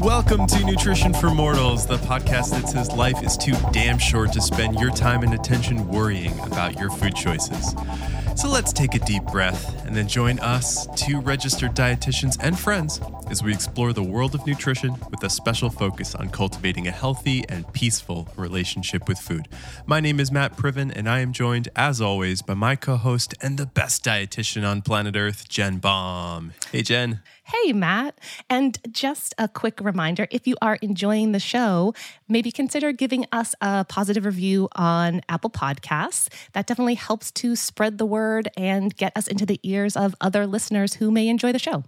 Welcome to Nutrition for Mortals, the podcast that says life is too damn short to spend your time and attention worrying about your food choices. So let's take a deep breath and then join us, two registered dietitians and friends, as we explore the world of nutrition with a special focus on cultivating a healthy and peaceful relationship with food. My name is Matt Priven, and I am joined, as always, by my co host and the best dietitian on planet Earth, Jen Baum. Hey, Jen. Hey, Matt. And just a quick reminder if you are enjoying the show, maybe consider giving us a positive review on Apple Podcasts. That definitely helps to spread the word and get us into the ears of other listeners who may enjoy the show.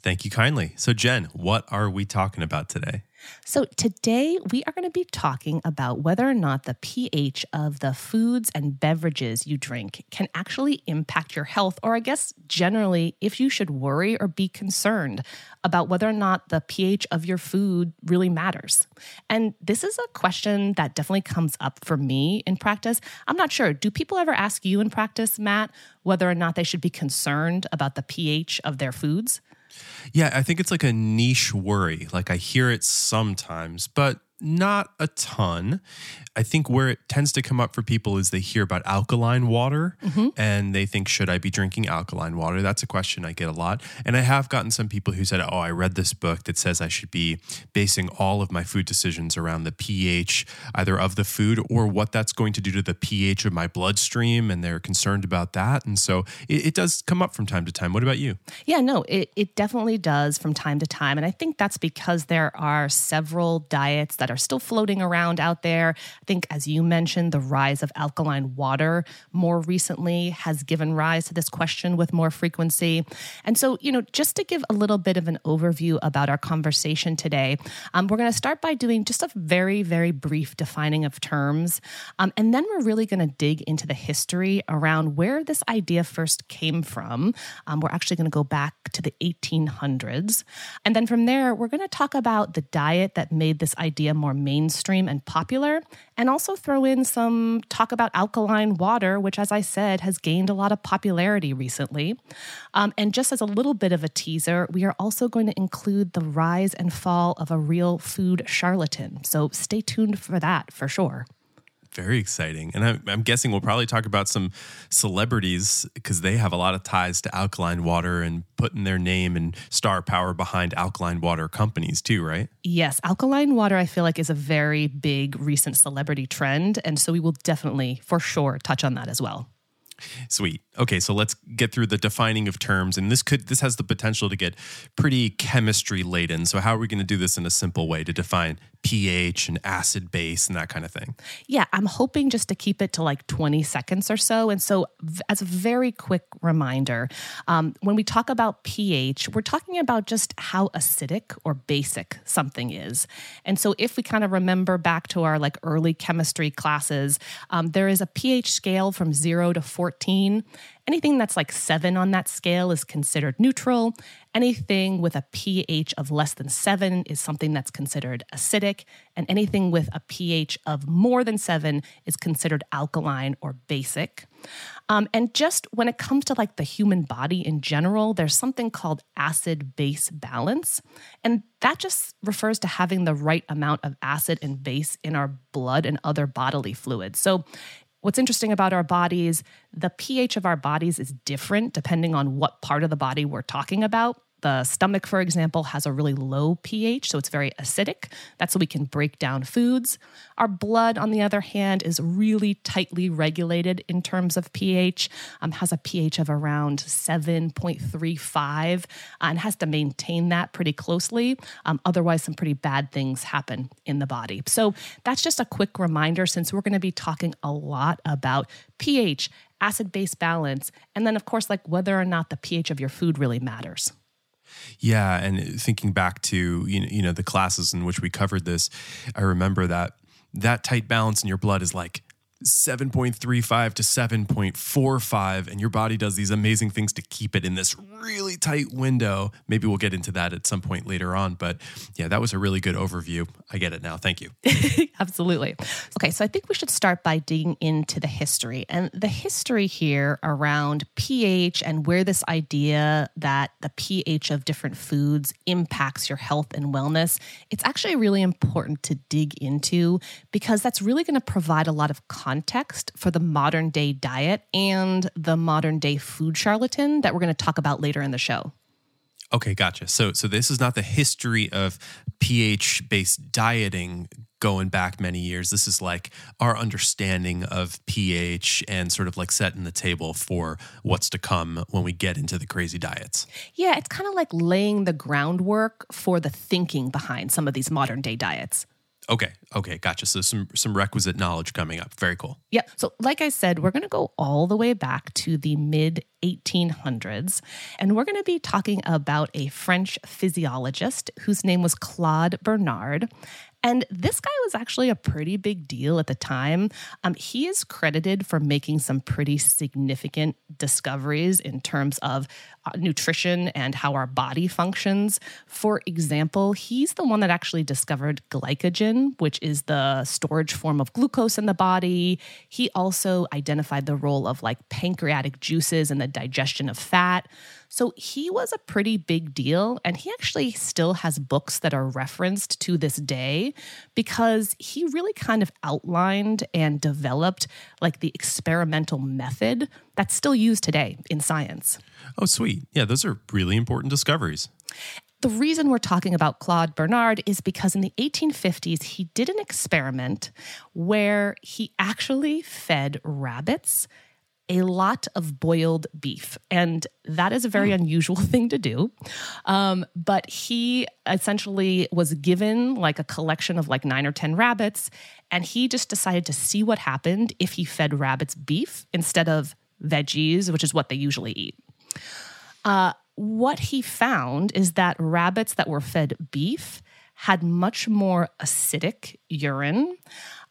Thank you kindly. So, Jen, what are we talking about today? So, today we are going to be talking about whether or not the pH of the foods and beverages you drink can actually impact your health, or I guess generally, if you should worry or be concerned about whether or not the pH of your food really matters. And this is a question that definitely comes up for me in practice. I'm not sure. Do people ever ask you in practice, Matt, whether or not they should be concerned about the pH of their foods? Yeah, I think it's like a niche worry. Like I hear it sometimes, but not a ton. I think where it tends to come up for people is they hear about alkaline water mm-hmm. and they think, should I be drinking alkaline water? That's a question I get a lot. And I have gotten some people who said, oh, I read this book that says I should be basing all of my food decisions around the pH, either of the food or what that's going to do to the pH of my bloodstream. And they're concerned about that. And so it, it does come up from time to time. What about you? Yeah, no, it, it definitely does from time to time. And I think that's because there are several diets that are still floating around out there I think, as you mentioned, the rise of alkaline water more recently has given rise to this question with more frequency. And so, you know, just to give a little bit of an overview about our conversation today, um, we're going to start by doing just a very, very brief defining of terms. Um, and then we're really going to dig into the history around where this idea first came from. Um, we're actually going to go back to the 1800s. And then from there, we're going to talk about the diet that made this idea more mainstream and popular and also throw in some talk about alkaline water, which, as I said, has gained a lot of popularity recently. Um, and just as a little bit of a teaser, we are also going to include the rise and fall of a real food charlatan. So stay tuned for that for sure. Very exciting. And I'm, I'm, guessing we'll probably talk about some celebrities because they have a lot of ties to alkaline water and putting their name and star power behind alkaline water companies too, right? Yes. Alkaline water, I feel like, is a very big recent celebrity trend. And so we will definitely, for sure, touch on that as well. Sweet. Okay, so let's get through the defining of terms, and this could this has the potential to get pretty chemistry laden. So how are we going to do this in a simple way to define pH and acid base and that kind of thing? Yeah, I'm hoping just to keep it to like 20 seconds or so. And so, as a very quick reminder, um, when we talk about pH, we're talking about just how acidic or basic something is. And so, if we kind of remember back to our like early chemistry classes, um, there is a pH scale from zero to 14. Anything that's like seven on that scale is considered neutral. Anything with a pH of less than seven is something that's considered acidic. And anything with a pH of more than seven is considered alkaline or basic. Um, and just when it comes to like the human body in general, there's something called acid base balance. And that just refers to having the right amount of acid and base in our blood and other bodily fluids. So What's interesting about our bodies, the pH of our bodies is different depending on what part of the body we're talking about. The stomach, for example, has a really low pH, so it's very acidic. That's so we can break down foods. Our blood, on the other hand, is really tightly regulated in terms of pH, um, has a pH of around 7.35 uh, and has to maintain that pretty closely. Um, otherwise, some pretty bad things happen in the body. So that's just a quick reminder since we're going to be talking a lot about pH, acid base balance, and then, of course, like whether or not the pH of your food really matters. Yeah, and thinking back to you know, you know the classes in which we covered this, I remember that that tight balance in your blood is like 7.35 to 7.45 and your body does these amazing things to keep it in this really tight window. Maybe we'll get into that at some point later on but yeah that was a really good overview. I get it now. Thank you. Absolutely. Okay so i think we should start by digging into the history and the history here around ph and where this idea that the ph of different foods impacts your health and wellness it's actually really important to dig into because that's really going to provide a lot of for the modern day diet and the modern day food charlatan that we're going to talk about later in the show. Okay, gotcha. So so this is not the history of pH based dieting going back many years. This is like our understanding of pH and sort of like setting the table for what's to come when we get into the crazy diets. Yeah, it's kind of like laying the groundwork for the thinking behind some of these modern day diets. Okay. Okay. Gotcha. So some some requisite knowledge coming up. Very cool. Yeah. So like I said, we're going to go all the way back to the mid 1800s, and we're going to be talking about a French physiologist whose name was Claude Bernard. And this guy was actually a pretty big deal at the time. Um, he is credited for making some pretty significant discoveries in terms of uh, nutrition and how our body functions. For example, he's the one that actually discovered glycogen, which is the storage form of glucose in the body. He also identified the role of like pancreatic juices in the digestion of fat. So he was a pretty big deal. And he actually still has books that are referenced to this day because he really kind of outlined and developed like the experimental method that's still used today in science. Oh, sweet. Yeah, those are really important discoveries. The reason we're talking about Claude Bernard is because in the 1850s, he did an experiment where he actually fed rabbits a lot of boiled beef. And that is a very mm. unusual thing to do. Um, but he essentially was given like a collection of like nine or 10 rabbits. And he just decided to see what happened if he fed rabbits beef instead of veggies, which is what they usually eat. Uh, what he found is that rabbits that were fed beef had much more acidic urine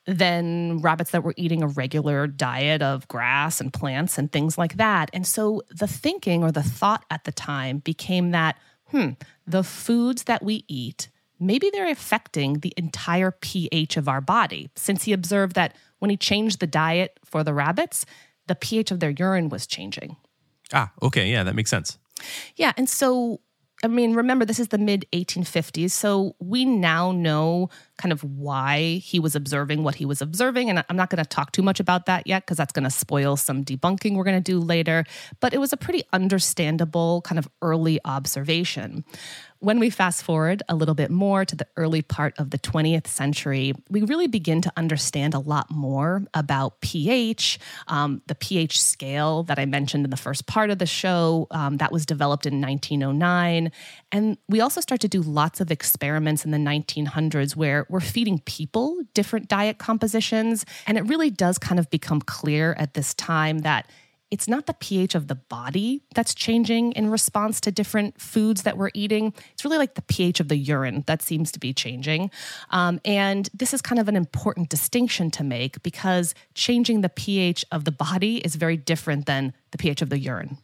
than rabbits that were eating a regular diet of grass and plants and things like that. And so the thinking or the thought at the time became that, hmm, the foods that we eat, maybe they're affecting the entire pH of our body. Since he observed that when he changed the diet for the rabbits, the pH of their urine was changing. Ah, okay. Yeah, that makes sense. Yeah. And so I mean, remember, this is the mid 1850s. So we now know kind of why he was observing what he was observing. And I'm not going to talk too much about that yet because that's going to spoil some debunking we're going to do later. But it was a pretty understandable kind of early observation. When we fast forward a little bit more to the early part of the 20th century, we really begin to understand a lot more about pH, um, the pH scale that I mentioned in the first part of the show um, that was developed in 1909. And we also start to do lots of experiments in the 1900s where we're feeding people different diet compositions. And it really does kind of become clear at this time that it's not the pH of the body that's changing in response to different foods that we're eating. It's really like the pH of the urine that seems to be changing. Um, and this is kind of an important distinction to make because changing the pH of the body is very different than the pH of the urine.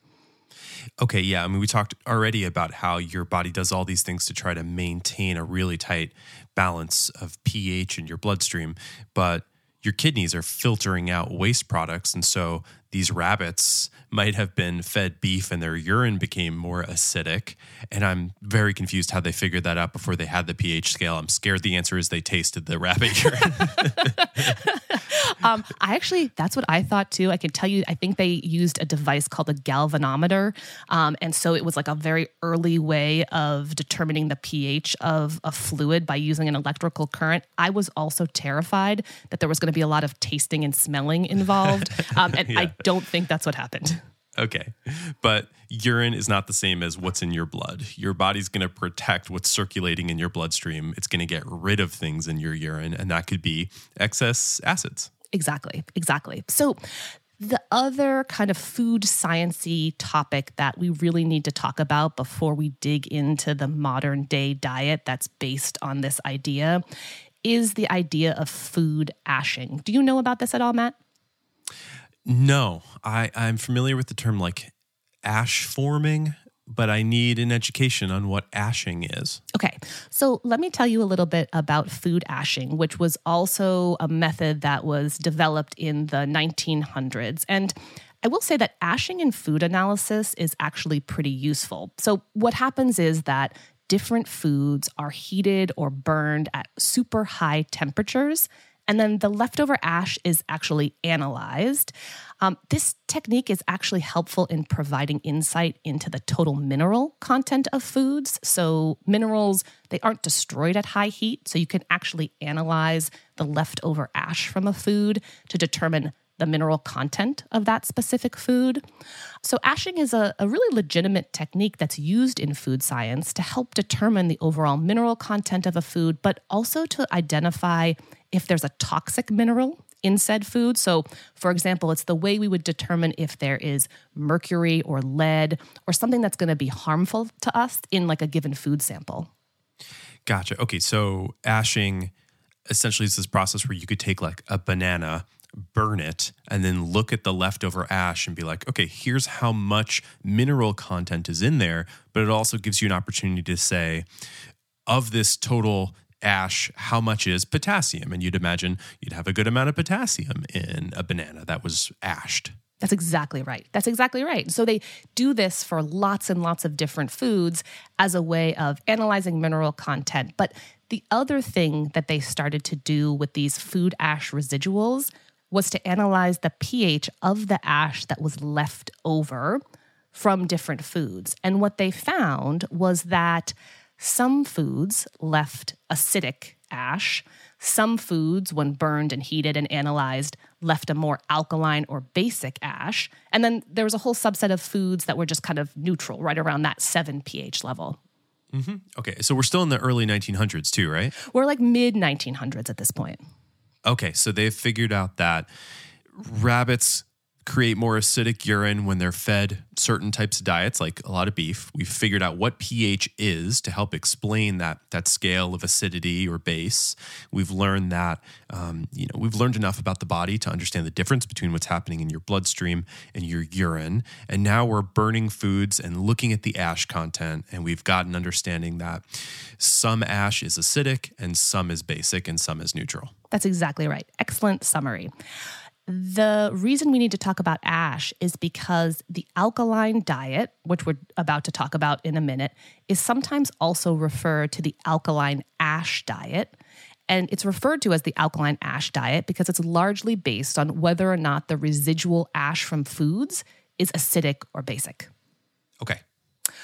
Okay, yeah. I mean, we talked already about how your body does all these things to try to maintain a really tight balance of pH in your bloodstream, but your kidneys are filtering out waste products. And so these rabbits might have been fed beef and their urine became more acidic. And I'm very confused how they figured that out before they had the pH scale. I'm scared the answer is they tasted the rabbit urine. um, I actually, that's what I thought too. I can tell you, I think they used a device called a galvanometer. Um, and so it was like a very early way of determining the pH of a fluid by using an electrical current. I was also terrified that there was going to be a lot of tasting and smelling involved. Um, and yeah. I don't think that's what happened. Okay. But urine is not the same as what's in your blood. Your body's going to protect what's circulating in your bloodstream. It's going to get rid of things in your urine, and that could be excess acids. Exactly. Exactly. So, the other kind of food sciency topic that we really need to talk about before we dig into the modern day diet that's based on this idea is the idea of food ashing. Do you know about this at all, Matt? No, I, I'm familiar with the term like ash forming, but I need an education on what ashing is. Okay, so let me tell you a little bit about food ashing, which was also a method that was developed in the 1900s. And I will say that ashing in food analysis is actually pretty useful. So, what happens is that different foods are heated or burned at super high temperatures and then the leftover ash is actually analyzed. Um, this technique is actually helpful in providing insight into the total mineral content of foods. So, minerals, they aren't destroyed at high heat. So, you can actually analyze the leftover ash from a food to determine the mineral content of that specific food. So, ashing is a, a, really legitimate technique that's used in food science to help determine the overall mineral content of a food, but also to identify if there's a toxic mineral in said food. So, for example, it's the way we would determine if there is mercury or lead or something that's going to be harmful to us in like a given food sample. Gotcha. Okay. So, ashing essentially is this process where you could take like a banana burn it and then look at the leftover ash and be like, okay, here's how much mineral content is in there. But it also gives you an opportunity to say, of this total ash, how much is potassium? And you'd imagine you'd have a good amount of potassium in a banana that was ashed. That's exactly right. That's exactly right. So they do this for lots and lots of different foods as a way of analyzing mineral content. But the other thing that they started to do with these food ash residuals was to analyze the pH of the ash that was left over from different foods. And what they found was that some foods left acidic ash. Some foods, when burned and heated and analyzed, left a more alkaline or basic ash. And then there was a whole subset of foods that were just kind of neutral, right around that 7 pH level. Mm-hmm. Okay, so we're still in the early 1900s too, right? We're like mid 1900s at this point. Okay, so they've figured out that rabbits create more acidic urine when they're fed certain types of diets like a lot of beef. We've figured out what ph is to help explain that that scale of acidity or base. We've learned that um, you know we've learned enough about the body to understand the difference between what's happening in your bloodstream and your urine. And now we're burning foods and looking at the ash content and we've got an understanding that some ash is acidic and some is basic and some is neutral that's exactly right excellent summary the reason we need to talk about ash is because the alkaline diet, which we're about to talk about in a minute, is sometimes also referred to the alkaline ash diet. And it's referred to as the alkaline ash diet because it's largely based on whether or not the residual ash from foods is acidic or basic. Okay.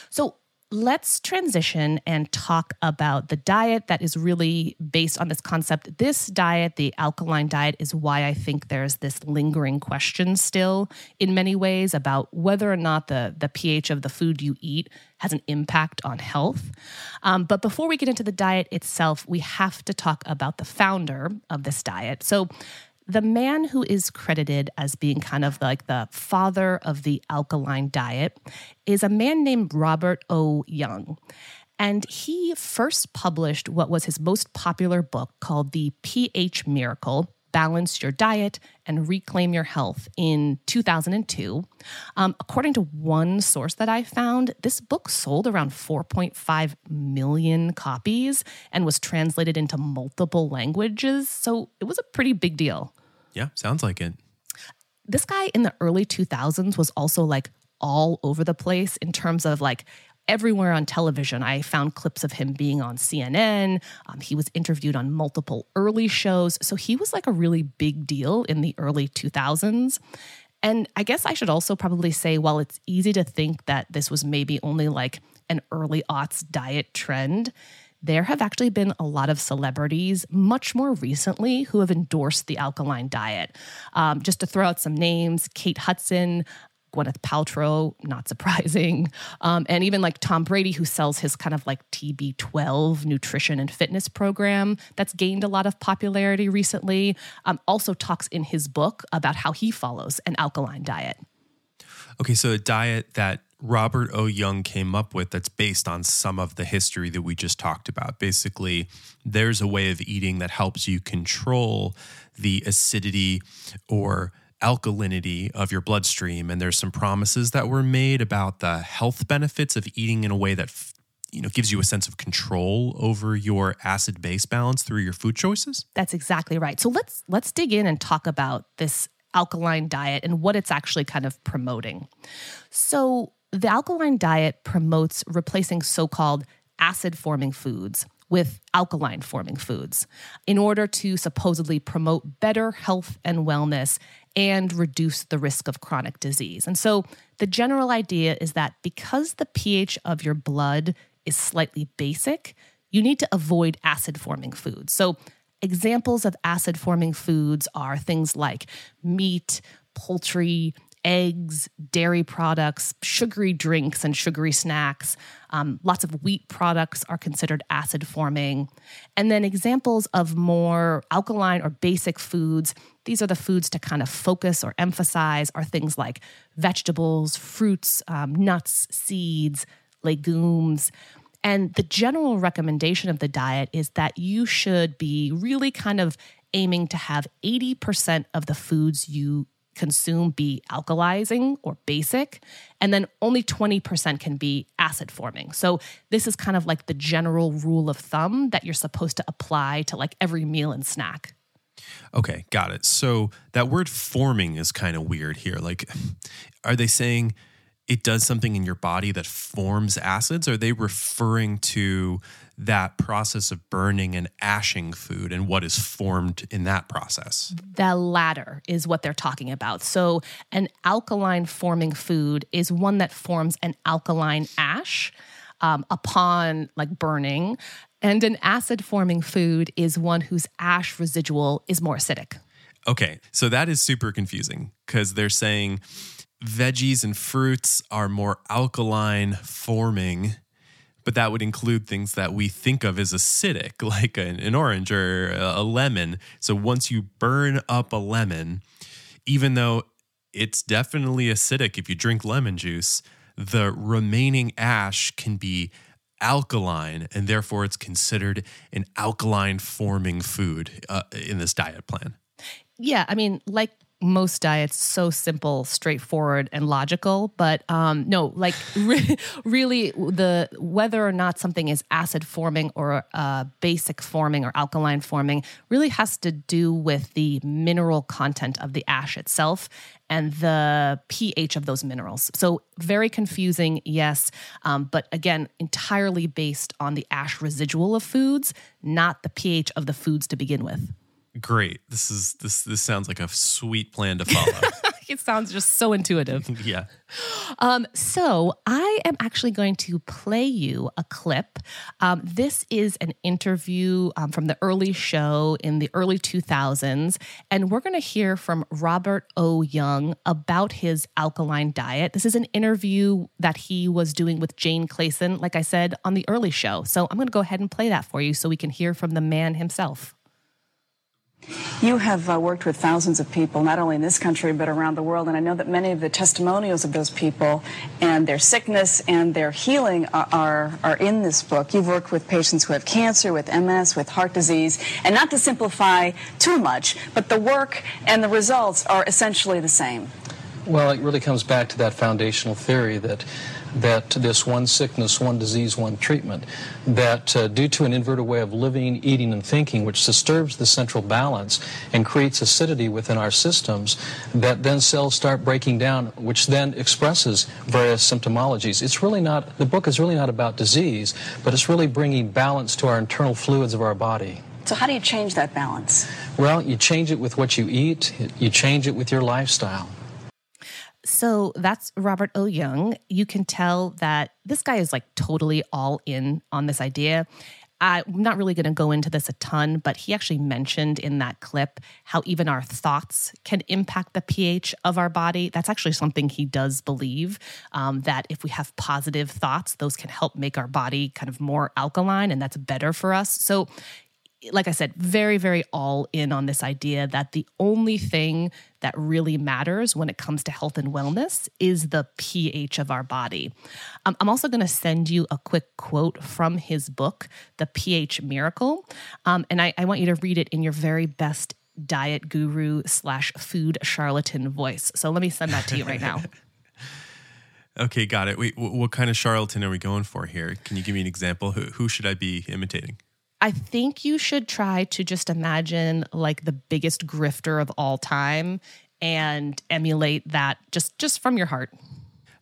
So, let's transition and talk about the diet that is really based on this concept. This diet, the alkaline diet, is why I think there's this lingering question still in many ways about whether or not the, the pH of the food you eat has an impact on health. Um, but before we get into the diet itself, we have to talk about the founder of this diet. So, the man who is credited as being kind of like the father of the alkaline diet is a man named Robert O. Young. And he first published what was his most popular book called The pH Miracle Balance Your Diet and Reclaim Your Health in 2002. Um, according to one source that I found, this book sold around 4.5 million copies and was translated into multiple languages. So it was a pretty big deal. Yeah, sounds like it. This guy in the early 2000s was also like all over the place in terms of like everywhere on television. I found clips of him being on CNN. Um, he was interviewed on multiple early shows. So he was like a really big deal in the early 2000s. And I guess I should also probably say, while it's easy to think that this was maybe only like an early aughts diet trend, there have actually been a lot of celebrities much more recently who have endorsed the alkaline diet. Um, just to throw out some names Kate Hudson, Gwyneth Paltrow, not surprising. Um, and even like Tom Brady, who sells his kind of like TB12 nutrition and fitness program that's gained a lot of popularity recently, um, also talks in his book about how he follows an alkaline diet. Okay, so a diet that Robert O. Young came up with that's based on some of the history that we just talked about. Basically, there's a way of eating that helps you control the acidity or alkalinity of your bloodstream and there's some promises that were made about the health benefits of eating in a way that you know gives you a sense of control over your acid base balance through your food choices that's exactly right so let's let's dig in and talk about this alkaline diet and what it's actually kind of promoting so the alkaline diet promotes replacing so-called acid forming foods with alkaline forming foods in order to supposedly promote better health and wellness and reduce the risk of chronic disease. And so the general idea is that because the pH of your blood is slightly basic, you need to avoid acid forming foods. So examples of acid forming foods are things like meat, poultry, eggs, dairy products, sugary drinks, and sugary snacks. Um, lots of wheat products are considered acid forming. And then examples of more alkaline or basic foods. These are the foods to kind of focus or emphasize are things like vegetables, fruits, um, nuts, seeds, legumes. And the general recommendation of the diet is that you should be really kind of aiming to have 80% of the foods you consume be alkalizing or basic, and then only 20% can be acid forming. So, this is kind of like the general rule of thumb that you're supposed to apply to like every meal and snack. Okay, got it. So, that word forming is kind of weird here. Like, are they saying it does something in your body that forms acids? Are they referring to that process of burning and ashing food and what is formed in that process? The latter is what they're talking about. So, an alkaline forming food is one that forms an alkaline ash um, upon like burning, and an acid forming food is one whose ash residual is more acidic. Okay, so that is super confusing because they're saying veggies and fruits are more alkaline forming but that would include things that we think of as acidic, like an, an orange or a lemon. So once you burn up a lemon, even though it's definitely acidic if you drink lemon juice, the remaining ash can be alkaline, and therefore it's considered an alkaline forming food uh, in this diet plan. Yeah, I mean, like most diets so simple, straightforward, and logical. But um, no, like re- really, the whether or not something is acid forming or uh, basic forming or alkaline forming really has to do with the mineral content of the ash itself and the pH of those minerals. So very confusing, yes, um, but again, entirely based on the ash residual of foods, not the pH of the foods to begin with great. This is this this sounds like a sweet plan to follow. it sounds just so intuitive. yeah. Um, so I am actually going to play you a clip. Um, this is an interview um, from the early show in the early 2000s, and we're going to hear from Robert O. Young about his alkaline diet. This is an interview that he was doing with Jane Clayson, like I said on the early show. So I'm going to go ahead and play that for you so we can hear from the man himself. You have uh, worked with thousands of people, not only in this country, but around the world. And I know that many of the testimonials of those people and their sickness and their healing are, are, are, in this book. You've worked with patients who have cancer, with MS, with heart disease. And not to simplify too much, but the work and the results are essentially the same. Well, it really comes back to that foundational theory that that this one sickness, one disease, one treatment, that uh, due to an inverted way of living, eating, and thinking, which disturbs the central balance and creates acidity within our systems, that then cells start breaking down, which then expresses various symptomologies. It's really not, the book is really not about disease, but it's really bringing balance to our internal fluids of our body. So, how do you change that balance? Well, you change it with what you eat, you change it with your lifestyle. So that's Robert O. Young. You can tell that this guy is like totally all in on this idea. I'm not really going to go into this a ton, but he actually mentioned in that clip how even our thoughts can impact the pH of our body. That's actually something he does believe um, that if we have positive thoughts, those can help make our body kind of more alkaline and that's better for us. So like I said, very, very all in on this idea that the only thing that really matters when it comes to health and wellness is the pH of our body. Um, I'm also going to send you a quick quote from his book, The pH Miracle. Um, and I, I want you to read it in your very best diet guru slash food charlatan voice. So let me send that to you right now. Okay, got it. Wait, what kind of charlatan are we going for here? Can you give me an example? Who, who should I be imitating? I think you should try to just imagine like the biggest grifter of all time and emulate that just just from your heart.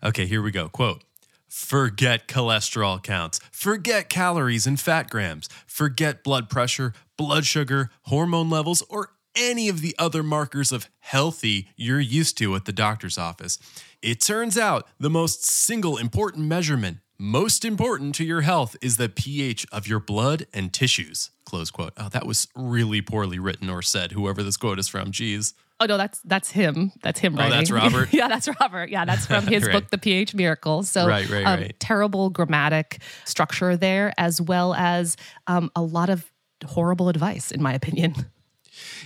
Okay, here we go. Quote Forget cholesterol counts, forget calories and fat grams, forget blood pressure, blood sugar, hormone levels, or any of the other markers of healthy you're used to at the doctor's office. It turns out the most single important measurement, most important to your health, is the pH of your blood and tissues. Close quote. Oh, that was really poorly written or said, whoever this quote is from. Geez. Oh no, that's that's him. That's him Oh, writing. that's Robert? yeah, that's Robert. Yeah, that's from his Right. book, The pH Miracle. So, Right, right, um, right. terrible grammatic structure there, as well as um, a lot of horrible advice, in my opinion.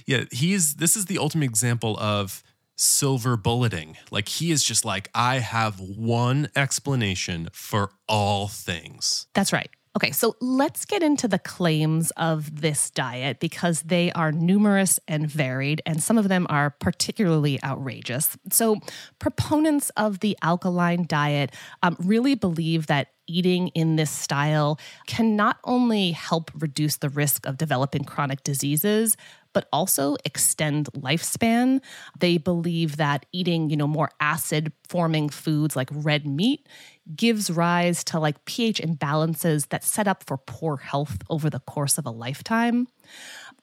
Yeah, he's this is the ultimate example of silver bulleting. Like he is just like, I have one explanation for all things. That's right. Okay, so let's get into the claims of this diet because they are numerous and varied, and some of them are particularly outrageous. So, proponents of the alkaline diet um, really believe that eating in this style can not only help reduce the risk of developing chronic diseases, but also extend lifespan. They believe that eating, you know, more acid forming foods like red meat gives rise to like pH imbalances that set up for poor health over the course of a lifetime.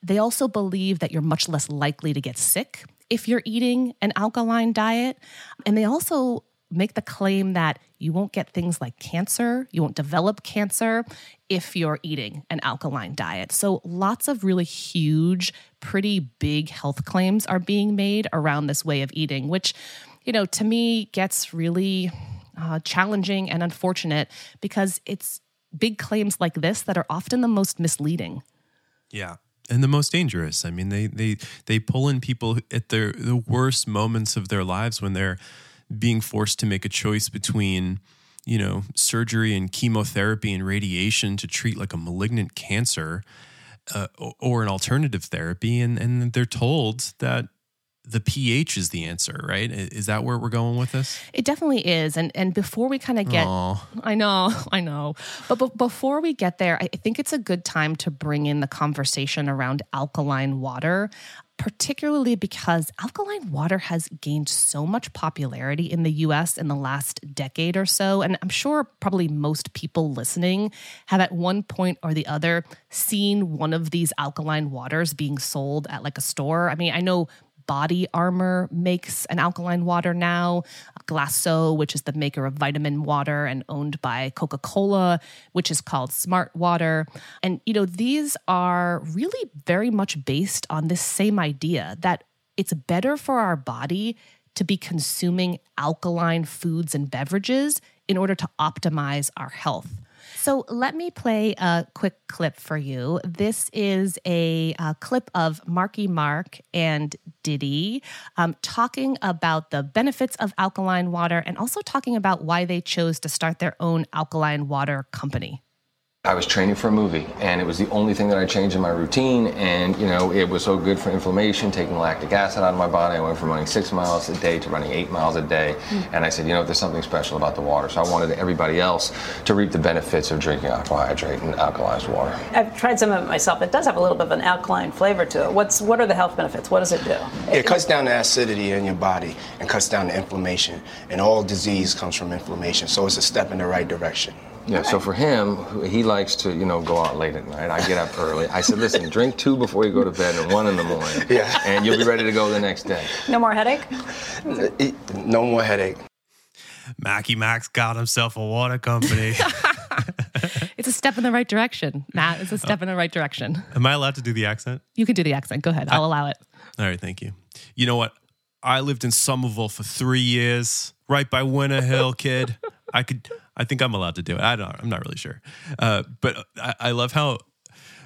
They also believe that you're much less likely to get sick if you're eating an alkaline diet. And they also make the claim that you won't get things like cancer, you won't develop cancer if you're eating an alkaline diet. So, lots of really huge, pretty big health claims are being made around this way of eating, which, you know, to me gets really uh, challenging and unfortunate because it's big claims like this that are often the most misleading. Yeah. And the most dangerous. I mean, they they they pull in people at their the worst moments of their lives when they're being forced to make a choice between, you know, surgery and chemotherapy and radiation to treat like a malignant cancer, uh, or, an alternative therapy, and and they're told that the pH is the answer. Right? Is that where we're going with this? It definitely is. And and before we kind of get Aw. I know, I know. But, but before we get there, I think it's a good time to bring in the conversation around alkaline water, particularly because alkaline water has gained so much popularity in the US in the last decade or so. And I'm sure probably most people listening have at one point or the other seen one of these alkaline waters being sold at like a store. I mean, I know Body Armor makes an alkaline water now. Glacéau, which is the maker of vitamin water and owned by Coca Cola, which is called Smart Water. And, you know, these are really very much based on this same idea that it's better for our body to be consuming alkaline foods and beverages in order to optimize our health. So let me play a quick clip for you. This is a, uh clip of Marky Mark and Diddy um, talking about the benefits of alkaline water and also talking about why they chose to start their own alkaline water company. I was training for a movie, and it was the only thing that I changed in my routine. And you know, it was so good for inflammation, taking lactic acid out of my body. I went from running six miles a day to running eight miles a day. Hmm. And I said, you know, there's something special about the water. So I wanted everybody else to reap the benefits of drinking aquahydrate and alkalized water. I've tried some of it myself. It does have a little bit of an alkaline flavor to it. What's what are the health benefits? What does it do? It cuts down the acidity in your body and cuts down the inflammation. And all disease comes from inflammation. So it's a step in the right direction. Yeah, so for him, he likes to, you know, go out late at night. I get up early. I said, listen, drink two before you go to bed and one in the morning. Yeah. And you'll be ready to go the next day. No more headache? No more headache. Mackie Max got himself a water company. It's a step in the right direction, Matt. It's a step in the right direction. Am I allowed to do the accent? You can do the accent. Go ahead. I'll allow it. All right, thank you. You know what? I lived in Somerville for three years, right by Winter Hill, kid. I could, I think I'm allowed to do it. I don't, I'm not really sure. Uh, but I, I love how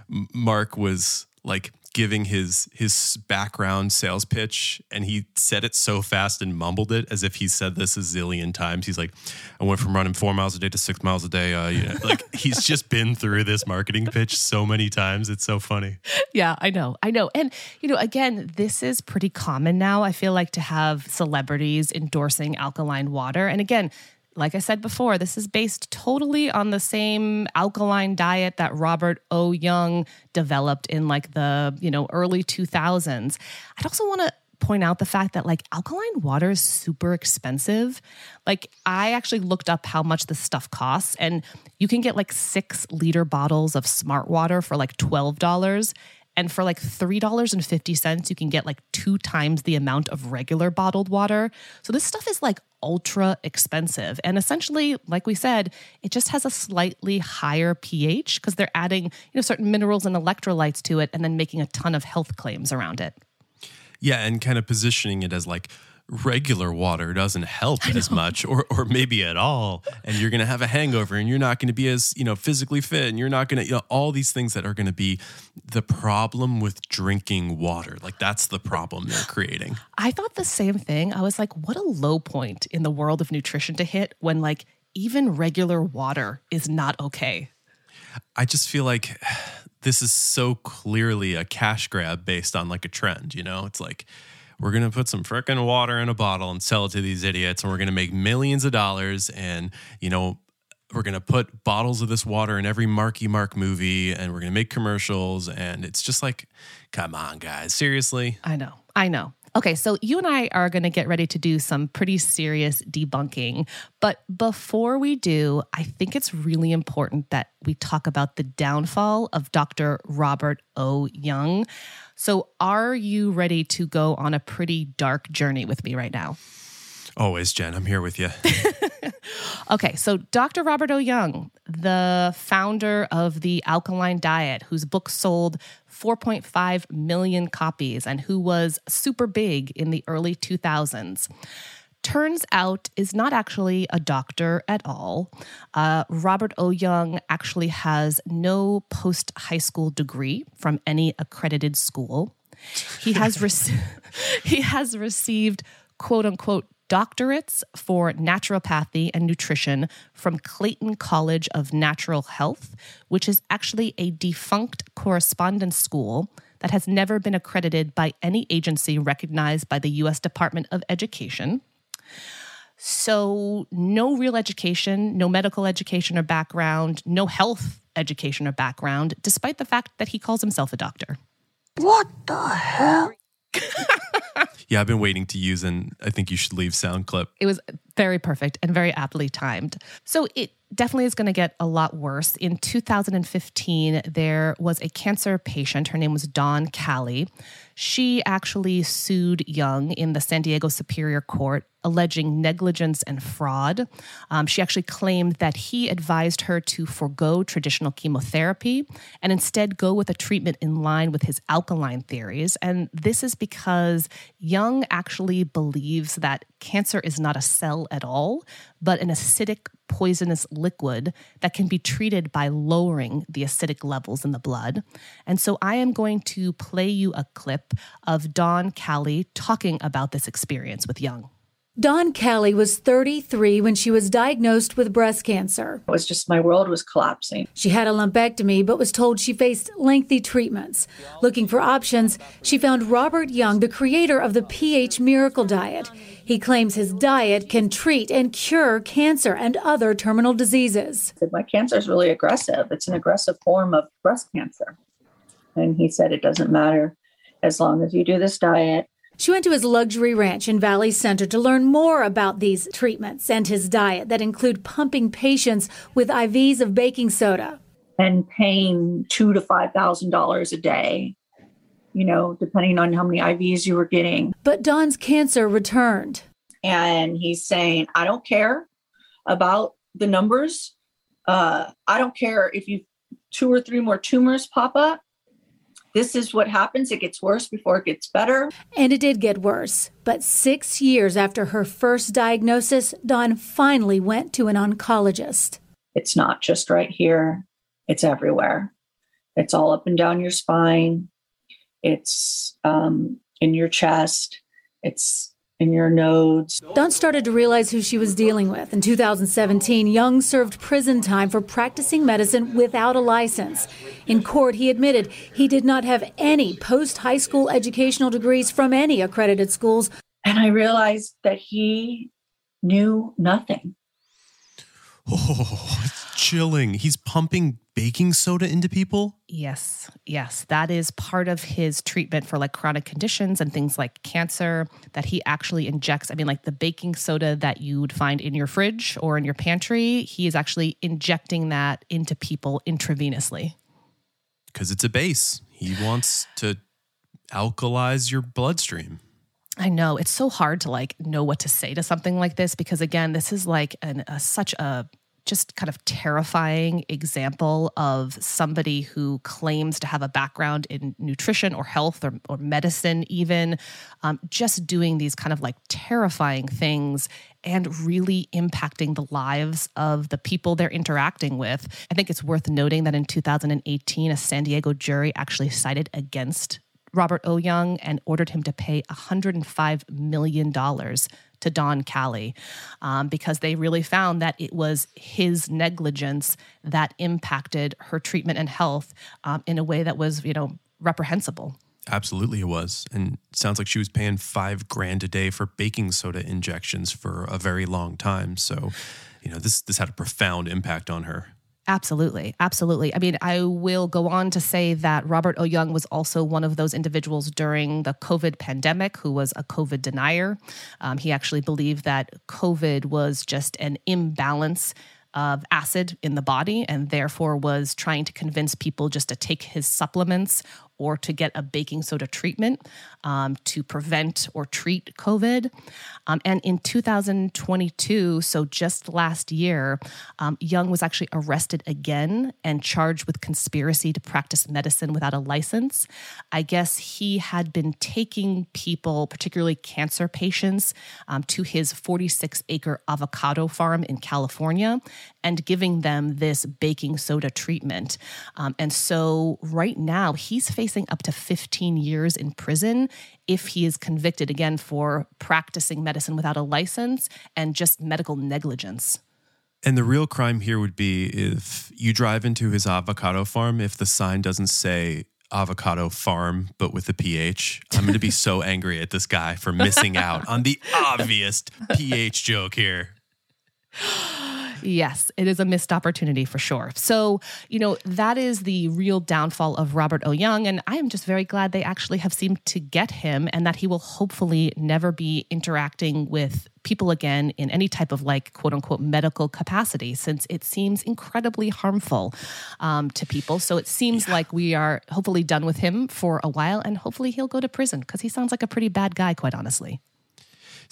Mark was like giving his his background sales pitch and he said it so fast and mumbled it as if he said this a zillion times. He's like i went from running four miles a day to six miles a day uh, you know, like he's just been through this marketing pitch so many times. It's so funny. Yeah i know i know. And you know again this is pretty common now i feel like to have celebrities endorsing alkaline water. And again like I said before, this is based totally on the same alkaline diet that Robert O. Young developed in like the, you know, early 2000s. I'd also want to point out the fact that like alkaline water is super expensive. Like I actually looked up how much this stuff costs and you can get like 6 liter bottles of smart water for like $12 and for like $3.50, you can get like two times the amount of regular bottled water. So this stuff is like ultra expensive. And essentially, like we said, it just has a slightly higher pH because they're adding, you know, certain minerals and electrolytes to it and then making a ton of health claims around it. Yeah, and kind of positioning it as like regular water doesn't help as much or or maybe at all and you're going to have a hangover and you're not going to be as you know physically fit and you're not going to you know all these things that are going to be the problem with drinking water. Like that's the problem they're creating. I thought the same thing. I was like what a low point in the world of nutrition to hit when like even regular water is not okay. I just feel like this is so clearly a cash grab based on like a trend you know? It's like we're going to put some frickin' water in a bottle and sell it to these idiots and we're going to make millions of dollars and you know we're going to put bottles of this water in every marky mark movie and we're going to make commercials and it's just like come on guys seriously? I know i know Okay, so you and I are going to get ready to do some pretty serious debunking. But before we do, I think it's really important that we talk about the downfall of Dr. Robert O. Young. So, are you ready to go on a pretty dark journey with me right now? Always, Jen. I'm here with you. okay, so Dr. Robert O. Young, the founder of the alkaline diet, whose book sold 4.5 million copies and who was super big in the early 2000s turns out is not actually a doctor at all. Uh, Robert O. Young actually has no post high school degree from any accredited school. He has, re- he has received quote unquote doctorates for naturopathy and nutrition from Clayton College of Natural Health, which is actually a defunct correspondence school that has never been accredited by any agency recognized by the US Department of Education. So, no real education, no medical education or background, no health education or background, despite the fact that he calls himself a doctor. What the hell? yeah, I've been waiting to use, and I think you should leave sound clip. It was very perfect and very aptly timed. So it definitely is going to get a lot worse. In 2015, there was a cancer patient. Her name was Dawn Kali. She actually sued Young in the San Diego Superior Court, alleging negligence and fraud. Um, she actually claimed that he advised her to forego traditional chemotherapy and instead go with a treatment in line with his alkaline theories. And this is because Young actually believes that cancer is not a cell at all, but an acidic poisonous liquid that can be treated by lowering the acidic levels in the blood. And so I am going to play you a clip of Dawn Kali talking about this experience with Young. Dawn Kali was 33 when she was diagnosed with breast cancer. It was just my world was collapsing. She had a lumpectomy but was told she faced lengthy treatments. Looking for options, she found Robert Young, the creator of the pH Miracle Diet. He claims his diet can treat and cure cancer and other terminal diseases. My cancer is really aggressive. It's an aggressive form of breast cancer. And he said it doesn't matter as long as you do this diet she went to his luxury ranch in Valley Center to learn more about these treatments and his diet that include pumping patients with IVs of baking soda and paying two to five thousand dollars a day. You know, depending on how many IVs you were getting. But don's cancer returned. And he's saying, I don't care about the numbers. Uh, I don't care if you two or three more tumors pop up this is what happens. It gets worse before it gets better. And it did get worse. But six years after her first diagnosis, Dawn finally went to an oncologist. It's not just right here, it's everywhere. It's all up and down your spine. it's um, in your chest, it's in your nodes. Dawn started to realize who she was dealing with. In 2017, Young served prison time for practicing medicine without a license. In court, he admitted he did not have any post high school educational degrees from any accredited schools. And I realized that he knew nothing. Oh, it's chilling. He's pumping baking soda into people? Yes, yes. That is part of his treatment for like chronic conditions and things like cancer that he actually injects. I mean, like the baking soda that you would find in your fridge or in your pantry, he is actually injecting that into people intravenously. Because it's a base. He wants to alkalize your bloodstream. I know it's so hard to like know what to say to something like this because again, this is like an, a, such a just kind of terrifying example of somebody who claims to have a background in nutrition or health or, or medicine, even um, just doing these kind of like terrifying things and really impacting the lives of the people they're interacting with. I think it's worth noting that in 2018, a San Diego jury actually sided against Robert O. Young and ordered him to pay $105 million to Dawn Kali um, because they really found that it was his negligence that impacted her treatment and health um, in a way that was, you know, reprehensible. Absolutely, it was. And sounds like she was paying five grand a day for baking soda injections for a very long time. So, you know, this this had a profound impact on her. Absolutely. Absolutely. I mean, I will go on to say that Robert O. Young was also one of those individuals during the COVID pandemic who was a COVID denier. Um, he actually believed that COVID was just an imbalance of acid in the body and therefore was trying to convince people just to take his supplements or to get a baking soda treatment um, to prevent or treat COVID. Um, and in 2022, so just last year, um, Young was actually arrested again and charged with conspiracy to practice medicine without a license. I guess he had been taking people, particularly cancer patients, um, to his 46 acre avocado farm in California and giving them this baking soda treatment. Um, and so right now, he's facing up to 15 years in prison if he is convicted again for practicing medicine without a license and just medical negligence. And the real crime here would be if you drive into his avocado farm, if the sign doesn't say avocado farm, but with a PH. I'm going to be so angry at this guy for missing out on the obvious PH joke here. Yes, it is a missed opportunity for sure. So, you know, that is the real downfall of Robert O. Young. And I am just very glad they actually have seemed to get him and that he will hopefully never be interacting with people again in any type of like quote unquote medical capacity since it seems incredibly harmful um, to people. So it seems yeah. like we are hopefully done with him for a while and hopefully he'll go to prison because he sounds like a pretty bad guy, quite honestly.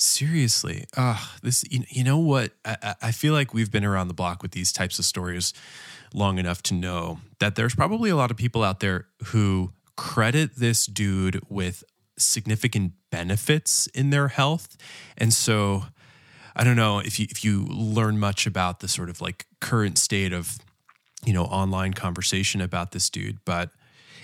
Seriously, uh, this you, you know what? I, I feel like we've been around the block with these types of stories long enough to know that there's probably a lot of people out there who credit this dude with significant benefits in their health, and so I don't know if you if you learn much about the sort of like current state of you know online conversation about this dude, but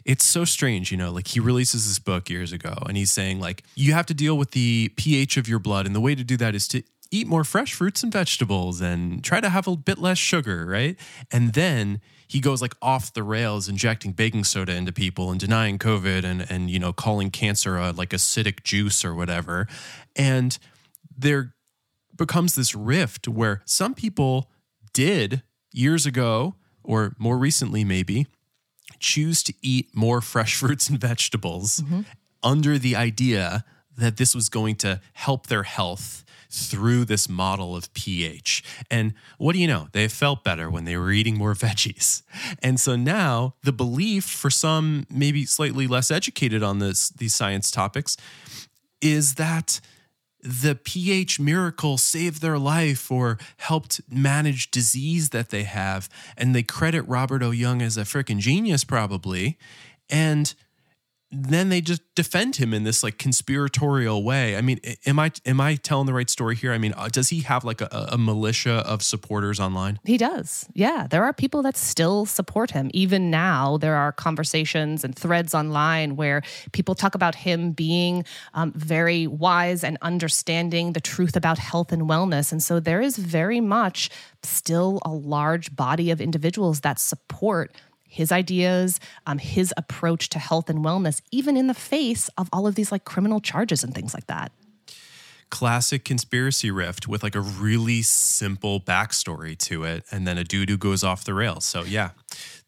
it's so strange, you know, like he releases this book years ago and he's saying like you have to deal with the pH of your blood and the way to do that is to eat more fresh fruits and vegetables and try to have a bit less sugar, right? And then he goes like off the rails injecting baking soda into people and denying covid and and you know calling cancer a like acidic juice or whatever. And there becomes this rift where some people did years ago or more recently maybe choose to eat more fresh fruits and vegetables mm-hmm. under the idea that this was going to help their health through this model of pH. And what do you know? They felt better when they were eating more veggies. And so now the belief for some maybe slightly less educated on this these science topics is that the pH miracle saved their life or helped manage disease that they have. And they credit Robert O. Young as a freaking genius, probably. And then they just defend him in this like conspiratorial way. I mean, am I am I telling the right story here? I mean, uh, does he have like a, a, militia of supporters online? He does. Yeah, there are people that still support him. Even now, there are conversations and threads online where people talk about him being um, very wise and understanding the truth about health and wellness. And so there is very much still a large body of individuals that support his ideas, um, his approach to health and wellness, even in the face of all of these like criminal charges and things like that. Classic conspiracy rift with like a really simple backstory to it, and then a dude who goes off the rails. So yeah,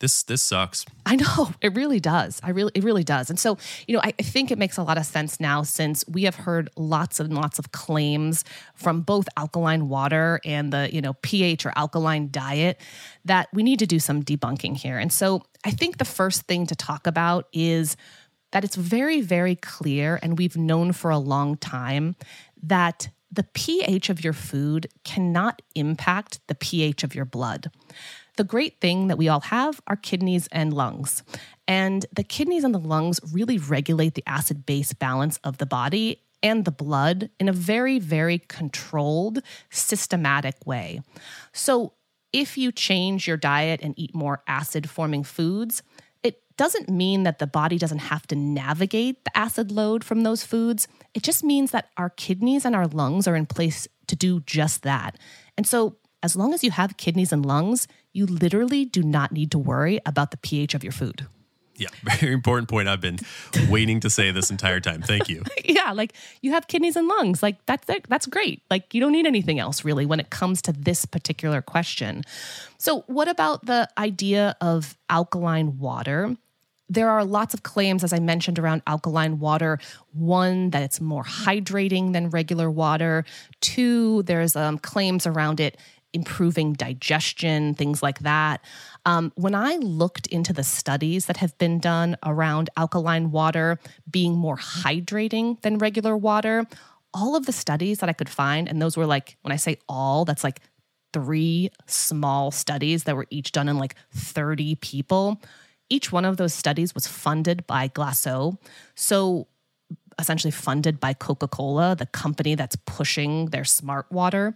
this this sucks. I know it really does. I really it really does. And so you know I, think it makes a lot of sense now since we have heard lots and lots of claims from both alkaline water and the you know pH or alkaline diet that we need to do some debunking here. And so I think the first thing to talk about is that it's very very clear and we've known for a long time that the pH of your food cannot impact the pH of your blood. The great thing that we all have are kidneys and lungs. And the kidneys and the lungs really regulate the acid base balance of the body and the blood in a very, very controlled, systematic way. So, if you change your diet and eat more acid forming foods, doesn't mean that the body doesn't have to navigate the acid load from those foods. It just means that our kidneys and our lungs are in place to do just that. And so, as long as you have kidneys and lungs, you literally do not need to worry about the pH of your food. Yeah, very important point. I've been waiting to say this entire time. Thank you. yeah, like you have kidneys and lungs. Like that's that's great. Like you don't need anything else really when it comes to this particular question. So, what about the idea of alkaline water? There are lots of claims, as I mentioned, around alkaline water. One, that it's more hydrating than regular water. Two, there's um, claims around it improving digestion, things like that. Um, when I looked into the studies that have been done around alkaline water being more hydrating than regular water, all of the studies that I could find, and those were like, when I say all, that's like three small studies that were each done in like 30 people. Each one of those studies was funded by Glacéau. So essentially funded by Coca-Cola, the company that's pushing their smart water.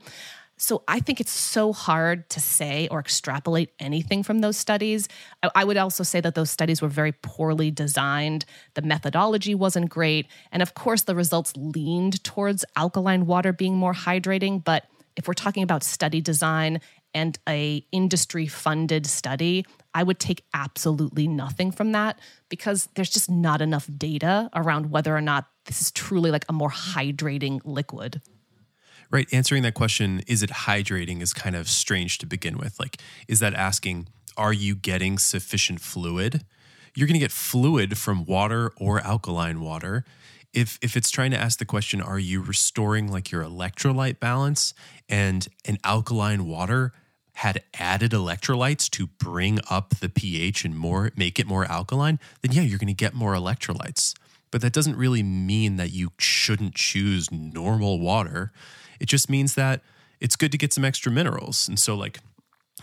So I think it's so hard to say or extrapolate anything from those studies. I would also say that those studies were very poorly designed. The methodology wasn't great. And of course, the results leaned towards alkaline water being more hydrating. But if we're talking about study design and a industry funded study, I would take absolutely nothing from that because there's just not enough data around whether or not this is truly like a more hydrating liquid. Right. Answering that question, is it hydrating, is kind of strange to begin with. Like, is that asking, are you getting sufficient fluid? You're going to get fluid from water or alkaline water. If, if it's trying to ask the question, are you restoring like your electrolyte balance and an alkaline water had added electrolytes to bring up the pH and more make it more alkaline, then yeah, you're going to get more electrolytes. But that doesn't really mean that you shouldn't choose normal water. It just means that it's good to get some extra minerals. And so, like,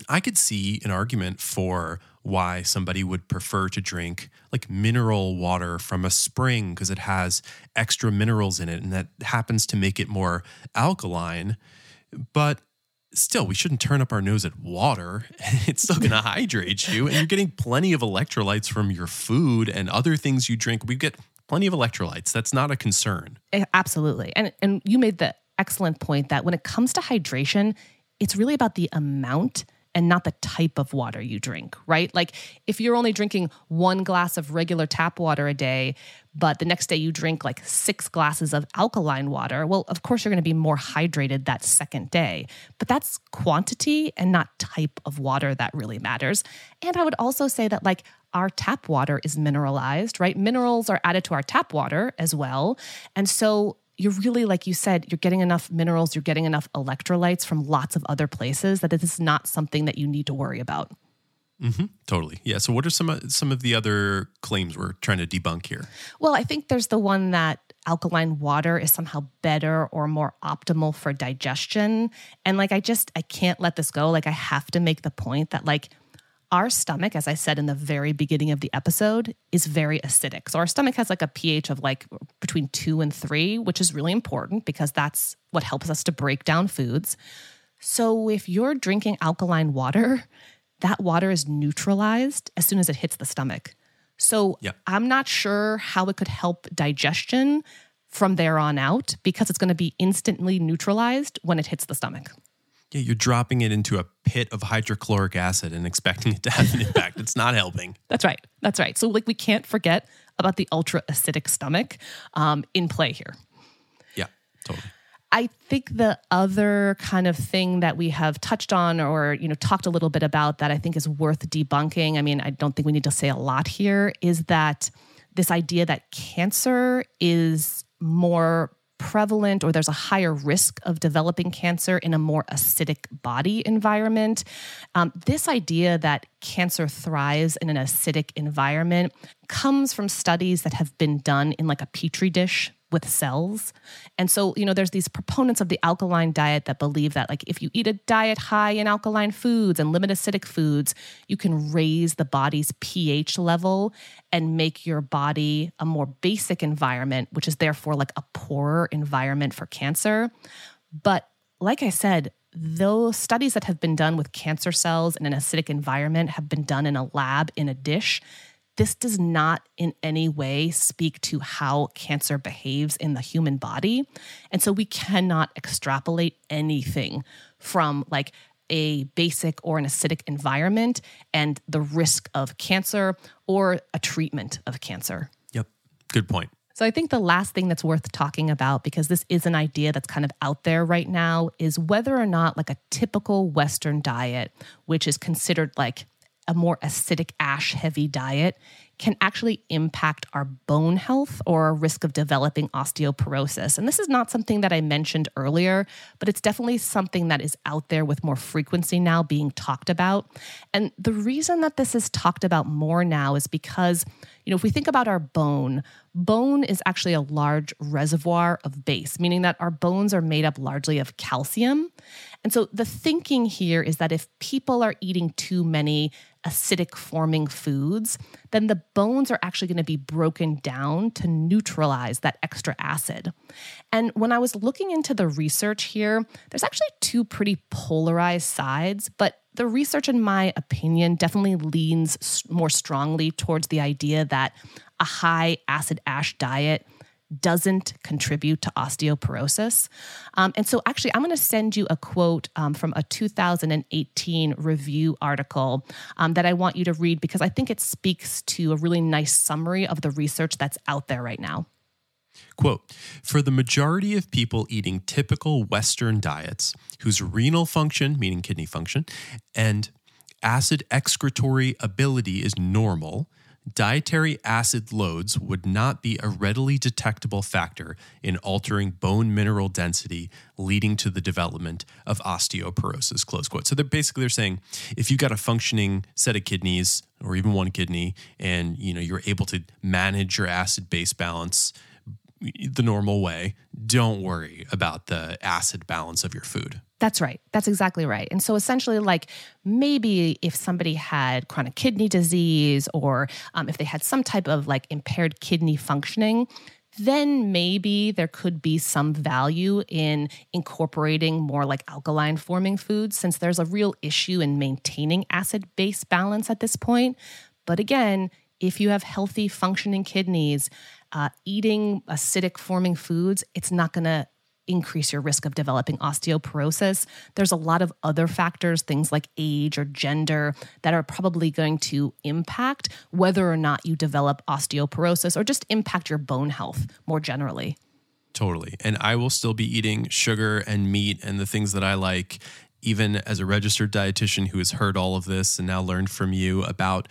I could see an argument for why somebody would prefer to drink like mineral water from a spring because it has extra minerals in it and that happens to make it more alkaline. But still, we shouldn't turn up our nose at water. It's still going to hydrate you, and you're getting plenty of electrolytes from your food and other things you drink. We get plenty of electrolytes. That's not a concern. Eh, absolutely. And and you made the excellent point that when it comes to hydration, it's really about the amount and not the type of water you drink, right? Like if you're only drinking one glass of regular tap water a day, but the next day you drink like six glasses of alkaline water, well, of course you're going to be more hydrated that second day. But that's quantity and not type of water that really matters. And I would also say that like our tap water is mineralized, right? Minerals are added to our tap water as well. And so you're really, like you said, you're getting enough minerals, you're getting enough electrolytes from lots of other places that this is not something that you need to worry about. Mm-hmm, totally. Yeah. So, what are some of, some of the other claims we're trying to debunk here? Well, I think there's the one that alkaline water is somehow better or more optimal for digestion, and like I just I can't let this go. Like I have to make the point that like our stomach, as I said in the very beginning of the episode, is very acidic. So our stomach has like a pH of like between two and three, which is really important because that's what helps us to break down foods. So if you're drinking alkaline water, that water is neutralized as soon as it hits the stomach. So. I'm not sure how it could help digestion from there on out because it's going to be instantly neutralized when it hits the stomach. Yeah, you're dropping it into a pit of hydrochloric acid and expecting it to have an impact. It's not helping. That's right. That's right. So like we can't forget about the ultra acidic stomach um, in play here. Yeah, totally. I think the other kind of thing that we have touched on or you know talked a little bit about that I think is worth debunking. I mean, I don't think we need to say a lot here is that this idea that cancer is more prevalent or there's a higher risk of developing cancer in a more acidic body environment. Um, this idea that cancer thrives in an acidic environment comes from studies that have been done in like a petri dish with cells. And so, you know, there's these proponents of the alkaline diet that believe that, like, if you eat a diet high in alkaline foods and limit acidic foods, you can raise the body's pH level and make your body a more basic environment, which is therefore like a poorer environment for cancer. But like I said, those studies that have been done with cancer cells in an acidic environment have been done in a lab in a dish this does not in any way speak to how cancer behaves in the human body. And so we cannot extrapolate anything from like a basic or an acidic environment and the risk of cancer or a treatment of cancer. Yep. Good point. So I think the last thing that's worth talking about, because this is an idea that's kind of out there right now, is whether or not like a typical Western diet, which is considered like a more acidic ash heavy diet can actually impact our bone health or our risk of developing osteoporosis. And this is not something that I mentioned earlier, but it's definitely something that is out there with more frequency now being talked about. And the reason that this is talked about more now is because, you know, if we think about our bone, bone is actually a large reservoir of base, meaning that our bones are made up largely of calcium. And so the thinking here is that if people are eating too many acidic forming foods, then the bones are actually going to be broken down to neutralize that extra acid. And when I was looking into the research here, there's actually two pretty polarized sides, but the research, in my opinion, definitely leans more strongly towards the idea that a high acid ash diet doesn't contribute to osteoporosis. Um, and so, actually, I'm going to send you a quote um, from a 2018 review article um, that I want you to read because I think it speaks to a really nice summary of the research that's out there right now. Quote For the majority of people eating typical Western diets, whose renal function, meaning kidney function, and acid excretory ability is normal, dietary acid loads would not be a readily detectable factor in altering bone mineral density, leading to the development of osteoporosis. Close quote. So they're basically they're saying if you've got a functioning set of kidneys or even one kidney, and you know you're able to manage your acid base balance the normal way, don't worry about the acid balance of your food. That's right. That's exactly right. And so essentially, like maybe if somebody had chronic kidney disease or um, if they had some type of like impaired kidney functioning, then maybe there could be some value in incorporating more like alkaline forming foods since there's a real issue in maintaining acid base balance at this point. But again, if you have healthy functioning kidneys, uh, eating acidic forming foods, it's not going to increase your risk of developing osteoporosis. There's a lot of other factors, things like age or gender, that are probably going to impact whether or not you develop osteoporosis or just impact your bone health more generally. Totally. And I will still be eating sugar and meat and the things that I like, even as a registered dietitian who has heard all of this and now learned from you about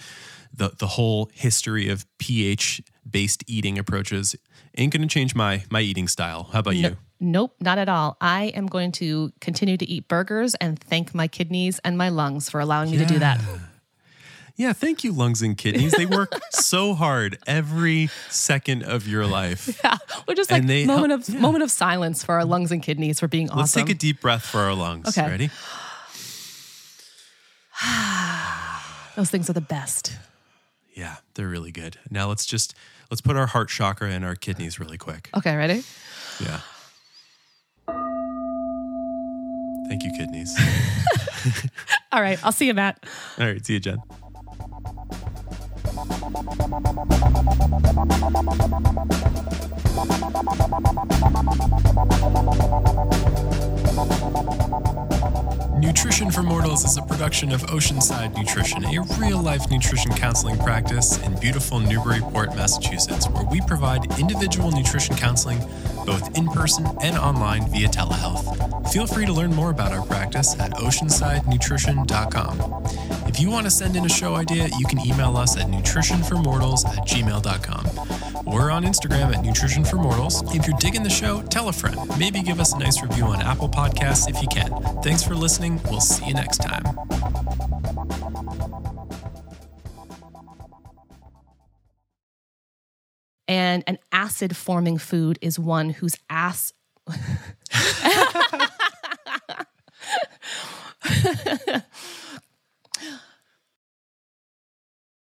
the, the whole history of pH based eating approaches. Ain't going to change my, my eating style. How about you? Nope, not at all. I am going to continue to eat burgers and thank my kidneys and my lungs for allowing me to do that. Yeah, thank you, lungs and kidneys. They work so hard every second of your life. Yeah, we're just like And moment help- of yeah. moment of silence for our lungs and kidneys for being awesome. Let's take a deep breath for our lungs. Okay. Ready? Those things are the best. Yeah, they're really good. Now let's just let's put our heart chakra and our kidneys really quick. Okay, ready? Yeah. Thank you, kidneys. All right, I'll see you, Matt. All right, see you, Jen. Nutrition for Mortals is a production of Oceanside Nutrition, a real life nutrition counseling practice in beautiful Newburyport, Massachusetts, where we provide individual nutrition counseling both in person and online via telehealth. Feel free to learn more about our practice at oceansidenutrition.com. If you want to send in a show idea, you can email us at nutritionformortals at gmail.com. We're on Instagram at Nutrition for Mortals. If you're digging the show, tell a friend. Maybe give us a nice review on Apple Podcasts if you can. Thanks for listening. We'll see you next time. And an acid forming food is one whose ass.